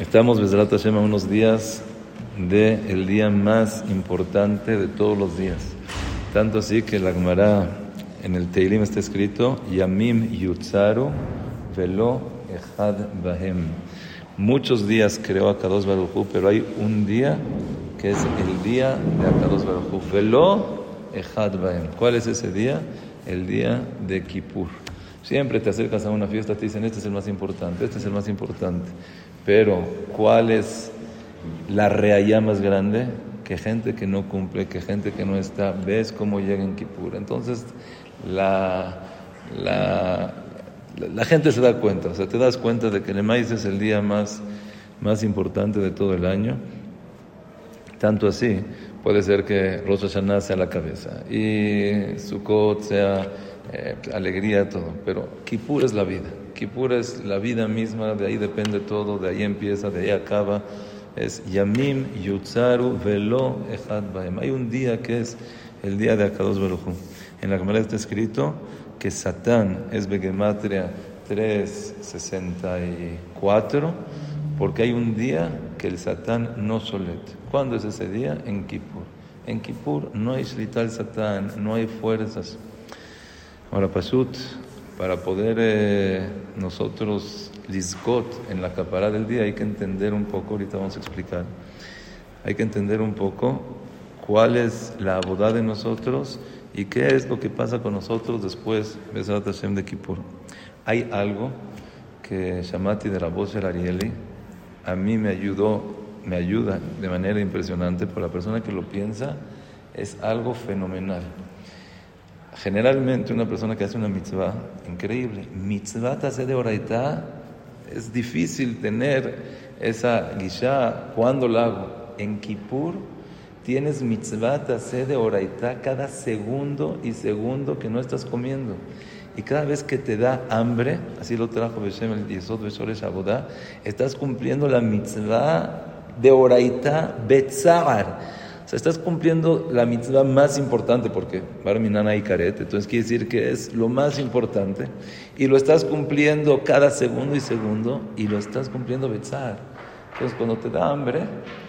Estamos, Besrat Hashem, a unos días del el día más importante de todos los días. Tanto así que la Gemara en el Teilim está escrito Yamim Yutzaru Velo Echad Bahem. Muchos días creó Akados Baruchu, pero hay un día que es el día de Akados Baruchu. Velo Echad Bahem. ¿Cuál es ese día? El día de Kippur. Siempre te acercas a una fiesta, te dicen, este es el más importante, este es el más importante. Pero, ¿cuál es la reallá más grande? Que gente que no cumple, que gente que no está, ves cómo llega en Kippur. Entonces, la, la, la, gente se da cuenta, o sea, te das cuenta de que el maíz es el día más, más importante de todo el año. Tanto así, puede ser que Rosh Hashanah sea la cabeza y Sukkot sea eh, alegría, todo. Pero Kippur es la vida. Kippur es la vida misma, de ahí depende todo, de ahí empieza, de ahí acaba. Es Yamim Yutzaru Velo Echad Baem. Hay un día que es el día de Akados Baruchu. En la Gemara está escrito que Satán es Begematria 364, porque hay un día que el Satán no solete. ¿Cuándo es ese día? En Kippur. En Kippur no hay Shlital Satán, no hay fuerzas. Ahora, Pashut, para poder eh, nosotros lisgot en la capará del día hay que entender un poco, ahorita vamos a explicar, hay que entender un poco cuál es la boda de nosotros y qué es lo que pasa con nosotros después de Hashem de Kippur. Hay algo que Shamati de la voz del Arieli a mí me ayudó, me ayuda de manera impresionante, por la persona que lo piensa, es algo fenomenal. Generalmente una persona que hace una mitzvah, increíble, mitzvah hace de oraitá, es difícil tener esa guisha. ¿Cuándo la hago? En Kippur tienes mitzvah hace de oraitá cada segundo y segundo que no estás comiendo. Y cada vez que te da hambre, así lo trajo Beshem el Yesod Beshoresh Abodá, estás cumpliendo la mitzvah de oraitá betzar sea, estás cumpliendo la mitzvah más importante porque Barminana y Karet, entonces quiere decir que es lo más importante y lo estás cumpliendo cada segundo y segundo y lo estás cumpliendo Betzar. Entonces cuando te da hambre,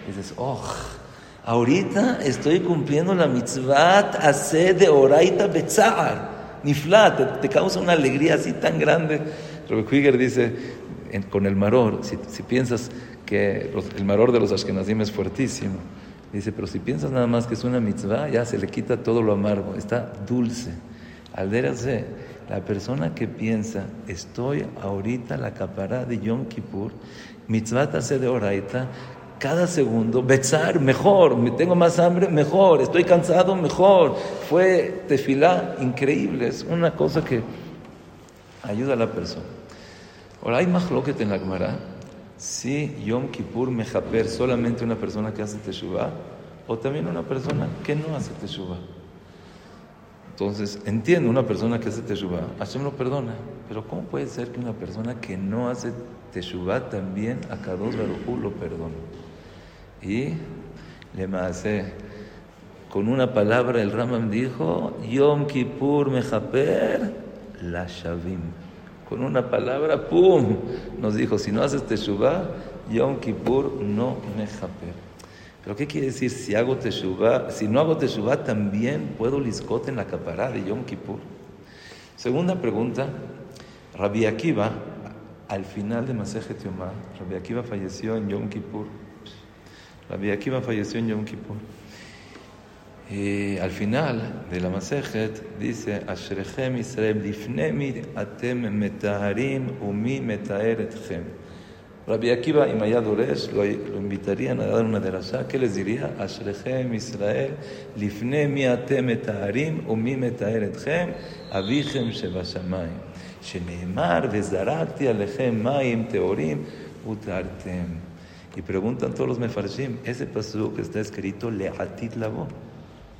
dices, oh, ahorita estoy cumpliendo la mitzvah hace de oraita Betzar. Niflat, te, te causa una alegría así tan grande. Robert Huiger dice, con el maror, si, si piensas que el maror de los Ashkenazim es fuertísimo, Dice, pero si piensas nada más que es una mitzvah, ya se le quita todo lo amargo, está dulce. Aldérase, la persona que piensa, estoy ahorita la capará de Yom Kippur, mitzvah hace de oraita, cada segundo, betzar, mejor, me tengo más hambre, mejor, estoy cansado, mejor. Fue tefilá increíble, es una cosa que ayuda a la persona. Ahora, hay más en la Gemara si Yom Kippur mejaper solamente una persona que hace Teshuvah o también una persona que no hace Teshuvah. Entonces, entiendo, una persona que hace Teshuvah, Hashem lo perdona, pero ¿cómo puede ser que una persona que no hace Teshuvah también a Kadosh Baruj lo perdona? Y le hace con una palabra el Ramam dijo, Yom Kippur mejaper la Shavim con una palabra, ¡pum! Nos dijo, si no haces teshuvah, Yom Kippur no me japer. ¿Pero qué quiere decir? Si hago teshuvah, si no hago teshuvah, también puedo liscote en la capará de Yom Kippur. Segunda pregunta, Rabbi Akiva, al final de Masejet Yomá, Rabbi Akiva falleció en Yom Kippur. Rabbi Akiva falleció en Yom Kippur. Y al final de la Masejet dice, Ashrechem Israel, Lifnemi atem metaharim umi metaeretchem. Rabbi Akiva y Maya lo, invitarían a dar una derashá. ¿Qué les diría? Ashrechem Israel, Lifnemi atem metaharim umi metaeretchem, Avichem shebashamayim. Sheneemar vezarati alechem maim teorim utartem. Y preguntan todos los mefarshim, ese pasuk está escrito leatit labo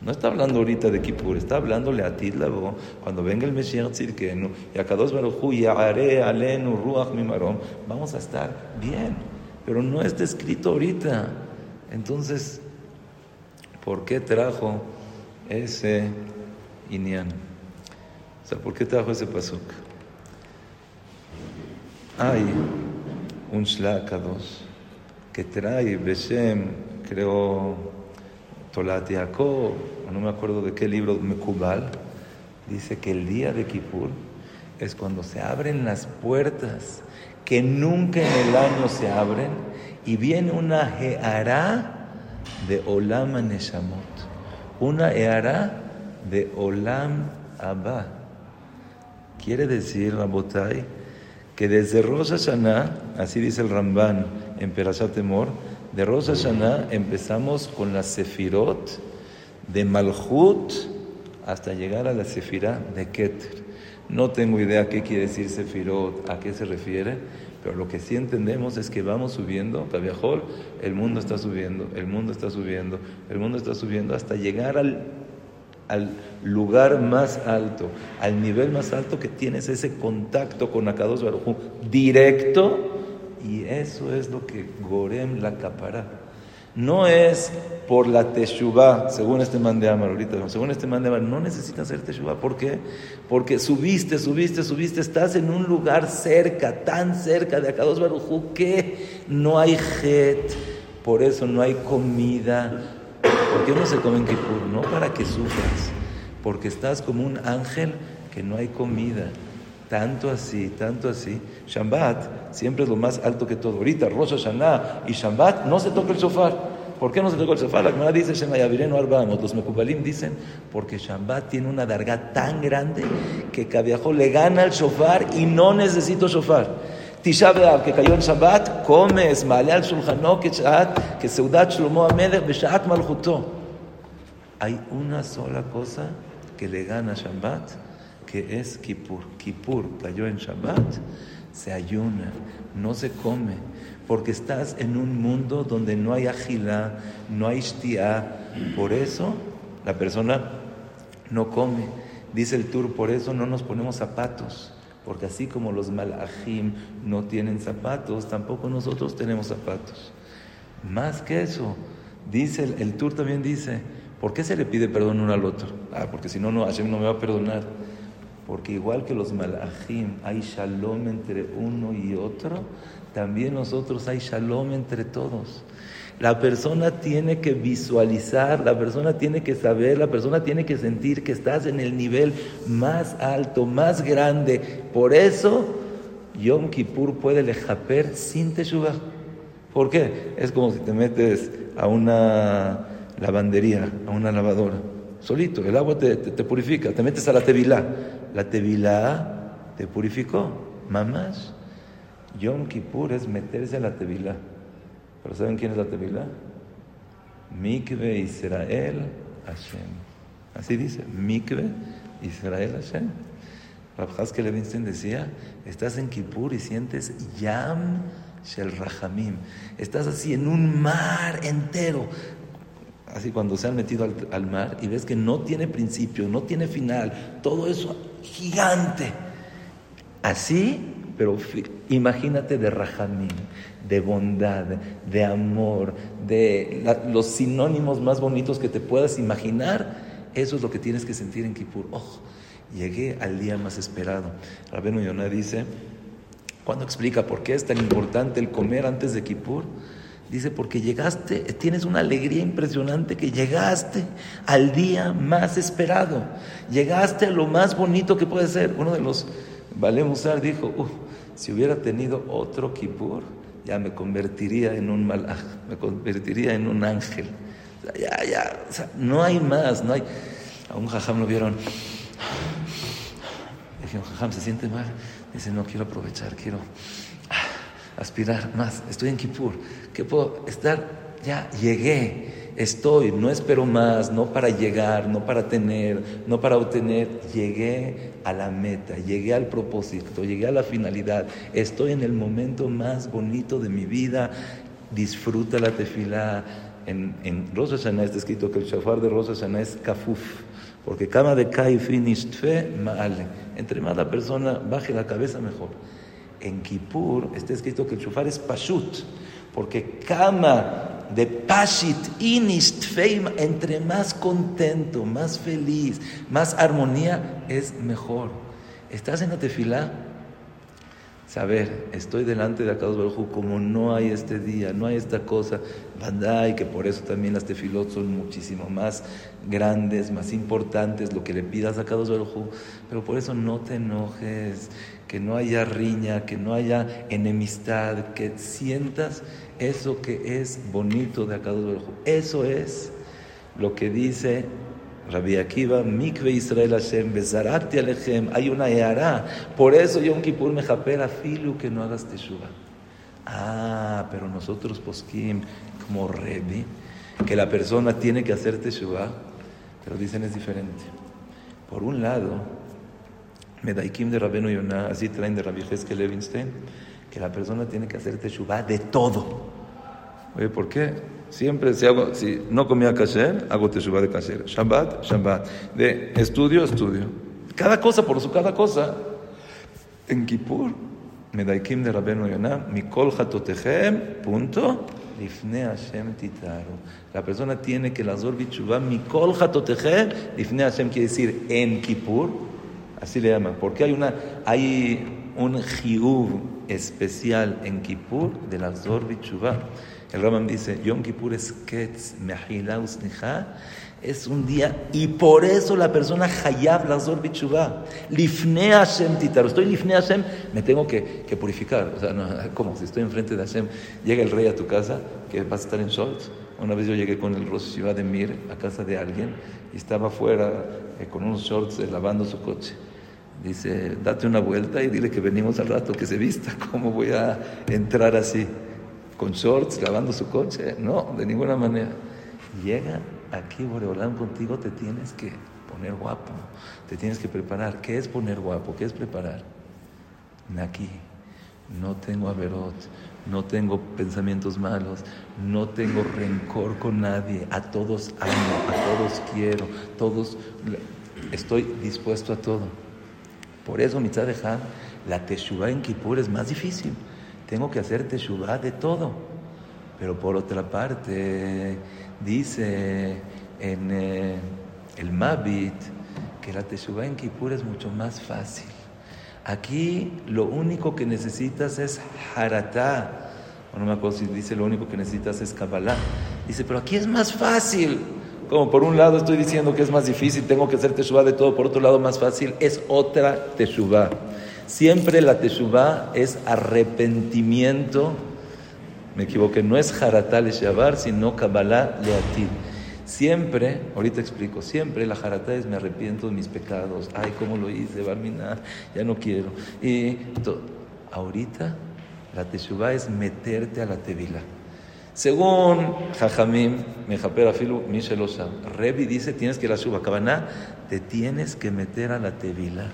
no está hablando ahorita de Kippur, está hablándole a Tidlabo cuando venga el Mesías Tzidkenu y a Kadosh Baruchu y Alenu Ruach Mimarom, vamos a estar bien. Pero no está escrito ahorita. Entonces, ¿por qué trajo ese Inyan? O sea, ¿por qué trajo ese pasuk? Hay un Shlakados que trae Beshem, creo, Tolat no me acuerdo de qué libro, Mekubal, dice que el día de Kippur es cuando se abren las puertas que nunca en el año se abren y viene una Gehará de Olam Neshamot, una Gehará de Olam Abba. Quiere decir, Rabotai, que desde Rosh Hashanah, así dice el Ramban en Perashat Temor, de Rosh Hashanah empezamos con la Sefirot de Malchut hasta llegar a la Sefirah de Keter. No tengo idea qué quiere decir Sefirot, a qué se refiere, pero lo que sí entendemos es que vamos subiendo, Tabiajol, el mundo está subiendo, el mundo está subiendo, el mundo está subiendo hasta llegar al, al lugar más alto, al nivel más alto que tienes ese contacto con Akados Baruj directo, y eso es lo que Gorem la capara. No es por la teshuva, según este man según este man de Amar, no necesitas hacer teshuva. ¿Por qué? Porque subiste, subiste, subiste, estás en un lugar cerca, tan cerca de Akados Barujú que no hay jet, por eso no hay comida. ¿Por qué no se come en? No para que sufras, porque estás como un ángel que no hay comida. Tanto así, tanto así. Shabbat siempre es lo más alto que todo. Ahorita, Rosh Hashanah y Shabbat no se toca el shofar. ¿Por qué no se toca el shofar? La Gemara dice, Shemayavireno Arbamos. Los Mekubalim dicen, porque Shabbat tiene una darga tan grande que Kaviajo le gana el shofar y no necesito shofar. Tisha B'Av, que cayó en Shabbat, comes, male al shulchanó, que Shabbat, que Seudat Shlomo Amelech, Beshat Malchuto. Hay una sola cosa que le gana Shabbat que es Kippur. Kippur cayó en Shabbat, se ayuna, no se come, porque estás en un mundo donde no hay agilá, no hay shtiá. Por eso la persona no come. Dice el tour, por eso no nos ponemos zapatos. Porque así como los malajim no tienen zapatos, tampoco nosotros tenemos zapatos. Más que eso, dice el, el tour también dice, ¿por qué se le pide perdón uno al otro? Ah, porque si no, no Hashem no me va a perdonar. Porque igual que los malajim hay shalom entre uno y otro, también nosotros hay shalom entre todos. La persona tiene que visualizar, la persona tiene que saber, la persona tiene que sentir que estás en el nivel más alto, más grande. Por eso Yom Kippur puede lejaper sin teshuva. ¿Por qué? Es como si te metes a una lavandería, a una lavadora. Solito, el agua te, purifica, te metes a la tevilá la tevilá te purificó. Mamás, Yom Kippur es meterse a la tevilá. ¿Pero saben quién es la tevilá? Mikve Israel Hashem. Así dice, Mikve Israel Hashem. Rabhaske Levinstein decía, estás en Kippur y sientes Yam Shel Rahamim. Estás así en un mar entero así cuando se han metido al, mar y ves que no tiene principio, no tiene final, todo eso gigante. Así, pero imagínate de rajamín, de bondad, de amor, de los sinónimos más bonitos que te puedas imaginar. Eso es lo que tienes que sentir en Kippur. Oh, llegué al día más esperado. Rabenu Yonah dice, cuando explica por qué es tan importante el comer antes de Kippur, Dice, porque llegaste, tienes una alegría impresionante que llegaste al día más esperado, llegaste a lo más bonito que puede ser. Uno de los Vale Musar dijo, si hubiera tenido otro Kippur, ya me convertiría en un malaj, me convertiría en un ángel. ya, ya, o sea, no hay más, no hay. A un jajam lo vieron. Dijeron, jajam, se siente mal. Dice, no quiero aprovechar, quiero aspirar más. Estoy en Kippur. ¿Qué puedo estar? Ya llegué, estoy, no espero más, no para llegar, no para tener, no para obtener. Llegué a la meta, llegué al propósito, llegué a la finalidad. Estoy en el momento más bonito de mi vida. Disfruta la tefila. En, en Rosh Hashanah está escrito que el shofar de Rosh Hashanah es kafuf. Porque kama de kaifin maale. Entre más la persona baje la cabeza, mejor en Kippur está escrito que el shofar es pashut, porque kama de pashit inist feim, entre más contento, más feliz, más armonía, es mejor. Estás en la tefilá, saber, estoy delante de Akados Baruj como no hay este día, no hay esta cosa, y que por eso también las tefilot son muchísimo más grandes, más importantes, lo que le pidas a Akados Baruj pero por eso no te enojes, que no haya riña, que no haya enemistad, que sientas eso que es bonito de Akados Baruj Eso es lo que dice Rabbi Akiva, Mikve Israel Hashem, Bezarati Alechem, hay una eara. Por eso Yom Kippur me japera filu que no hagas teshuva. Ah, pero nosotros poskim, como Rebbe, que la persona tiene que hacer teshuva, pero dicen es diferente. Por un lado, Medaikim de Rabenu Yonah, así traen de Rabbi Heskel Levinstein, que la persona tiene que hacer teshuva de todo. Oye, ¿por qué? Siempre si, hago, si no comía kasher, hago teshuva de kasher. Shabbat, Shabbat. De estudio, estudio. Cada cosa por su cada cosa. En Kippur, Medaikim de Rabenu Yonah, Mikol Hatotechem, punto. Lifne Hashem titaru. La persona tiene que la Bichuvah, Mikol Hatotechem, Lifne Hashem quiere decir en Kippur. Así le llaman. Porque hay, una, hay un jiuv especial en Kippur de la Bichuvah. El Rambam dice, Yom Kippur es Ketz es un día, y por eso la persona Hayab Lazor Bichuvah, Lifne Hashem Titaru, estoy Lifne Hashem, me tengo que, que purificar. O sea, no, ¿cómo? Si estoy enfrente de Hashem, llega el rey a tu casa, que vas a estar en shorts. Una vez yo llegué con el Rosh Shiva de Mir a casa de alguien y estaba afuera eh, con unos shorts eh, lavando su coche. Dice, date una vuelta y dile que venimos al rato, que se vista. ¿Cómo voy a entrar así? Con shorts, lavando su coche. No, de ninguna manera. Llega aquí, Boreolán, contigo te tienes que poner guapo, te tienes que preparar. ¿Qué es poner guapo? ¿Qué es preparar? Aquí, no tengo averot, no tengo pensamientos malos, no tengo rencor con nadie, a todos amo, a todos quiero, todos estoy dispuesto a todo. Por eso, mitzvah de la teshuva en Kippur es más difícil tengo que hacer teshuvah de todo. Pero por otra parte, dice en eh, el Mabit que la teshuvah en Kippur es mucho más fácil. Aquí lo único que necesitas es haratá. No me acuerdo si dice lo único que necesitas es Kabbalah. Dice, pero aquí es más fácil. Como por un lado estoy diciendo que es más difícil, tengo que hacer teshuvah de todo, por otro lado más fácil, es otra teshuvah. Siempre la teshuvah es arrepentimiento. Me equivoqué, no es jaratal shabar, sino kabbalah leatil. Siempre, ahorita explico, siempre la jaratá es me arrepiento de mis pecados. Ay, ¿cómo lo hice? Barmina, ya no quiero. Y ahorita la teshuvah es meterte a la tevila. Según Jajamim, Mejapera Filu, Mishelosha, Revi dice, tienes que ir a la Kabaná, te tienes que meter a la tevila.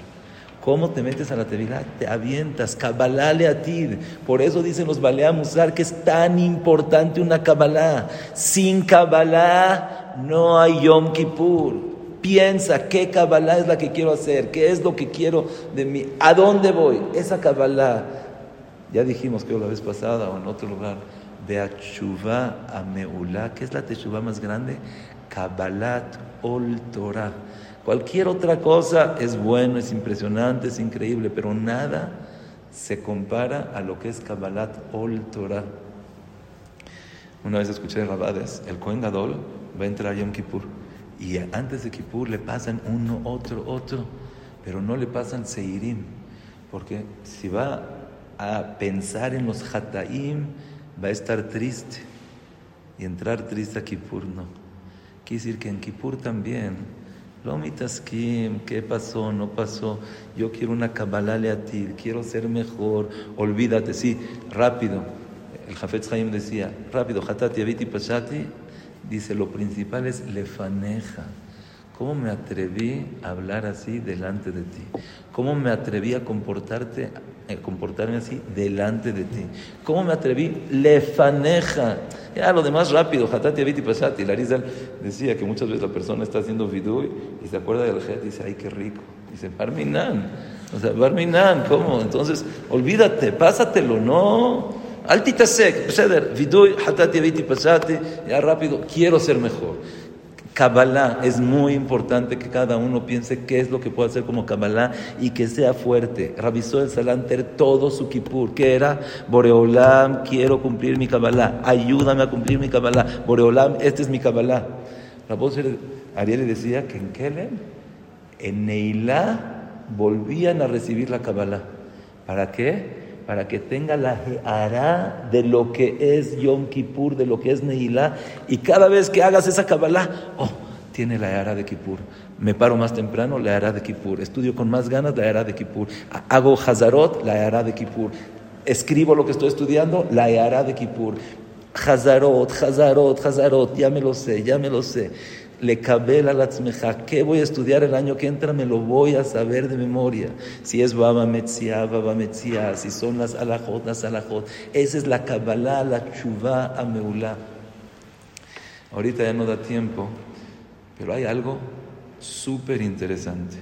¿Cómo te metes a la tevilá? Te avientas, cabalale a ti. Por eso dicen los Balea Musar que es tan importante una cabalá. Sin cabalá no hay Yom Kippur. Piensa qué cabalá es la que quiero hacer, qué es lo que quiero de mí, a dónde voy. Esa cabalá, ya dijimos que la vez pasada o en otro lugar, de Achuvá a Meulá, ¿qué es la Teshuvá más grande? Kabbalat Ol Torah. Cualquier otra cosa es bueno, es impresionante, es increíble, pero nada se compara a lo que es Kabbalat Ol Torah. Una vez escuché de Rabades, el Kohen Gadol va a entrar a Yom Kippur y antes de Kippur le pasan uno, otro, otro, pero no le pasan Seirim, porque si va a pensar en los Hataim, va a estar triste y entrar triste a Kippur no. Quiere decir que en Kippur también lo mitaskim, ¿qué pasó? ¿No pasó? Yo quiero una Kabbalah a ti, quiero ser mejor, olvídate, sí, rápido. El Jafetz Haim decía, rápido, hatati, aviti, pashati, dice, lo principal es lefaneja. ¿Cómo me atreví a hablar así delante de ti? ¿Cómo me atreví a comportarte, comportarme así delante de ti? ¿Cómo me atreví? Lefaneja. Ya lo demás rápido, hatati aviti pasati. Larizal decía que muchas veces la persona está haciendo vidui y se acuerda del jet dice, ay, qué rico. Dice, barminan. O sea, barminan, ¿cómo? Entonces, olvídate, pásatelo, no. Altita sec, vidui, hatati aviti pasati. Ya rápido, quiero ser mejor. Kabbalah, es muy importante que cada uno piense qué es lo que puede hacer como Kabbalah y que sea fuerte. Revisó el Salanter todo su Kippur, que era Boreolam, quiero cumplir mi Kabbalah, ayúdame a cumplir mi Kabbalah. Boreolam, este es mi Kabbalah. Rabbi Ariel le decía que en Kelem, en Neilá, volvían a recibir la Kabbalah. ¿Para qué? Para que tenga la hará de lo que es Yom Kippur, de lo que es Nehilá, y cada vez que hagas esa Kabbalah, oh, tiene la hará de Kippur. Me paro más temprano, la hará de Kippur. Estudio con más ganas, la hará de Kippur. Hago Hazarot, la hará de Kippur. Escribo lo que estoy estudiando, la hará de Kippur. Hazarot, Hazarot, Hazarot, ya me lo sé, ya me lo sé le cabela la ¿Qué voy a estudiar el año que entra? Me lo voy a saber de memoria. Si es Baba Metzia, Baba Metzia, si son las alajot, las alajot. Esa es la Kabbalah, la Chuvá Ameulá. Ahorita ya no da tiempo, pero hay algo súper interesante.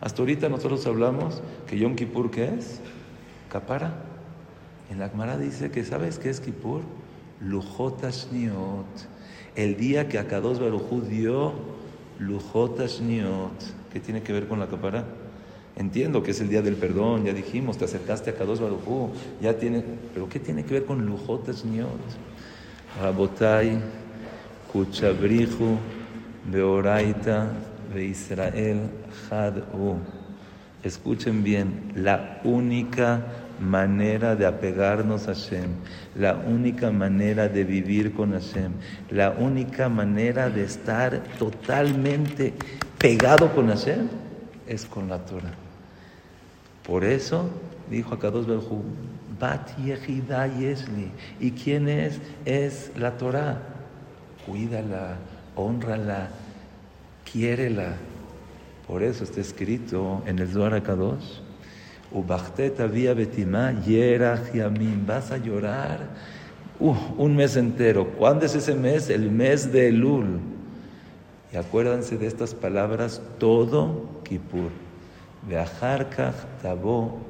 Hasta ahorita nosotros hablamos que Yom Kippur, ¿qué es? Kapara. En la Gemara dice que, ¿sabes qué es Kippur? Lujotashniot el día que Akados Barujú dio Lujotas Niot, ¿qué tiene que ver con la capara? Entiendo que es el día del perdón, ya dijimos, te acercaste a Kadosh Barujú, ya tiene, pero ¿qué tiene que ver con Lujotas Niot? Rabotai, Kuchabrihu, Beoraita, Israel Had'u. Escuchen bien, la única manera de apegarnos a Hashem, la única manera de vivir con Hashem, la única manera de estar totalmente pegado con Hashem es con la Torah. Por eso dijo a Kadosh Baruj Bat Yesli. ¿Y quién es? Es la Torah. Cuídala, honrala, quiérela. Por eso está escrito en el Zohar Kadosh Vas a llorar un mes entero. ¿Cuándo es ese mes? El mes de Elul. Y acuérdense de estas palabras todo Kippur.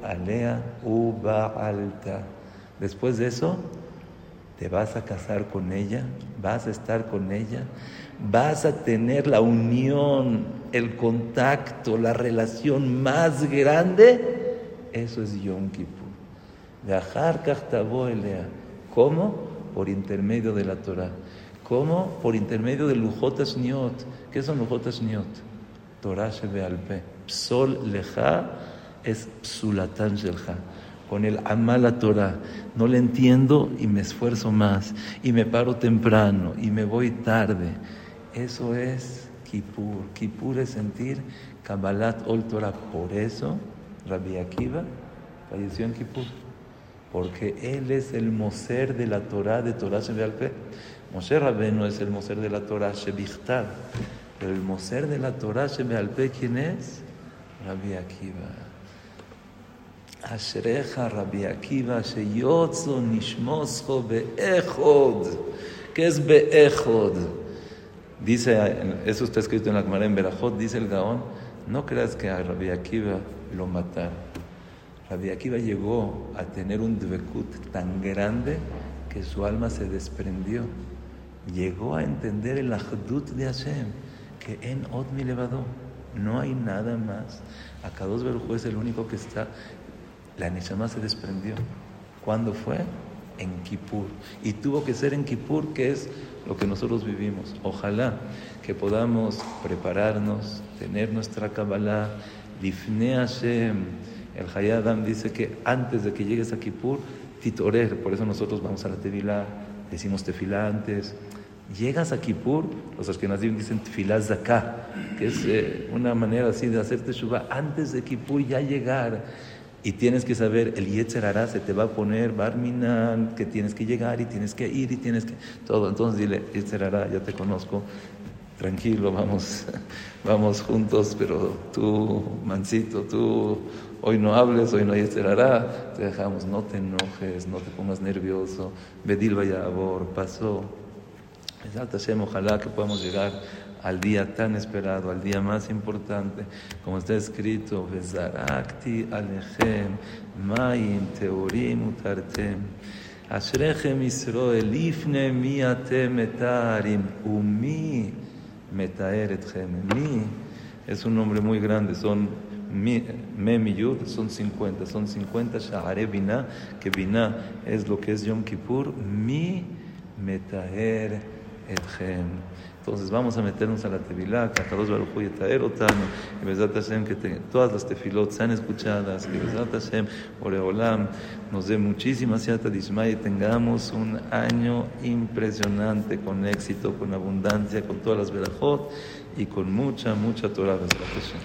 alea. Después de eso, te vas a casar con ella, vas a estar con ella, vas a tener la unión, el contacto, la relación más grande eso es Yom Kippur. Viajar elea. ¿Cómo? Por intermedio de la Torah. ¿Cómo? Por intermedio de Lujotas Niot. ¿Qué son Lujotas Niot? Torah Shebealpe. Psol Leja es Psulatan Shelja. Con el amala Torah. No le entiendo y me esfuerzo más. Y me paro temprano y me voy tarde. Eso es Kippur. Kippur es sentir Kabbalat Ol Torah. Por eso Rabbi Akiva falleció en Kippur, porque él es el Moser de la Torah de Torah Shebealpe. Moshe no es el Moser de la Torah Shebichtav, pero el Moser de la Torah Shebealpe, ¿quién es? Rabbi Akiva. Rabbi Akiva sheyotzo nishmoscho be'echod. ¿Qué es be'echod? Dice, eso está escrito en la Gemara en Berajot, dice el Gaón, no creas que a Rabbi Akiva lo mataron. Rabbi Akiva llegó a tener un dvekut tan grande que su alma se desprendió. Llegó a entender el ahdut de Hashem, que en Od mi no hay nada más. Acá dos es el único que está. La Neshama se desprendió. ¿Cuándo fue? En Kippur. Y tuvo que ser en Kippur, que es lo que nosotros vivimos. Ojalá que podamos prepararnos, tener nuestra Kabbalah, Lifne Hashem. El Hayadam dice que antes de que llegues a Kippur, titorer, por eso nosotros vamos a la Tevilá, decimos tefilá antes. Llegas a Kippur, los Ashkenazim dicen tefilá zaká, que es eh, una manera así de hacerte teshuva antes de Kippur ya llegar. Y tienes que saber, el Yetzer hará, se te va a poner Barminan, que tienes que llegar y tienes que ir y tienes que. Todo. Entonces dile, Yetzer hará, ya te conozco, tranquilo, vamos, vamos juntos, pero tú, mancito, tú hoy no hables, hoy no hay esperará, te dejamos, no te enojes, no te pongas nervioso, Bedil Vayabor, pasó. Ojalá que podamos llegar al día tan esperado, al día más importante, como está escrito, Bezarakti Alechem, Mayim Teorim Utartem. Israel, Ifne mi atem etarim, umi metaer etchem. Mi es un nombre muy grande, son me mi yud, son 50, son 50 shahare bina, que bina es lo que es Yom Kippur, mi metaer etchem. Entonces vamos a meternos a la Tevilá, que Akadosh Baruj Hu Yetaer Otanu, que Bezat Hashem, que todas las tefilot sean escuchadas, que Bezat Hashem, Oreolam, nos dé muchísima siata y tengamos un año impresionante, con éxito, con abundancia, con todas las verajot y con mucha, mucha Torah, Bezat Hashem.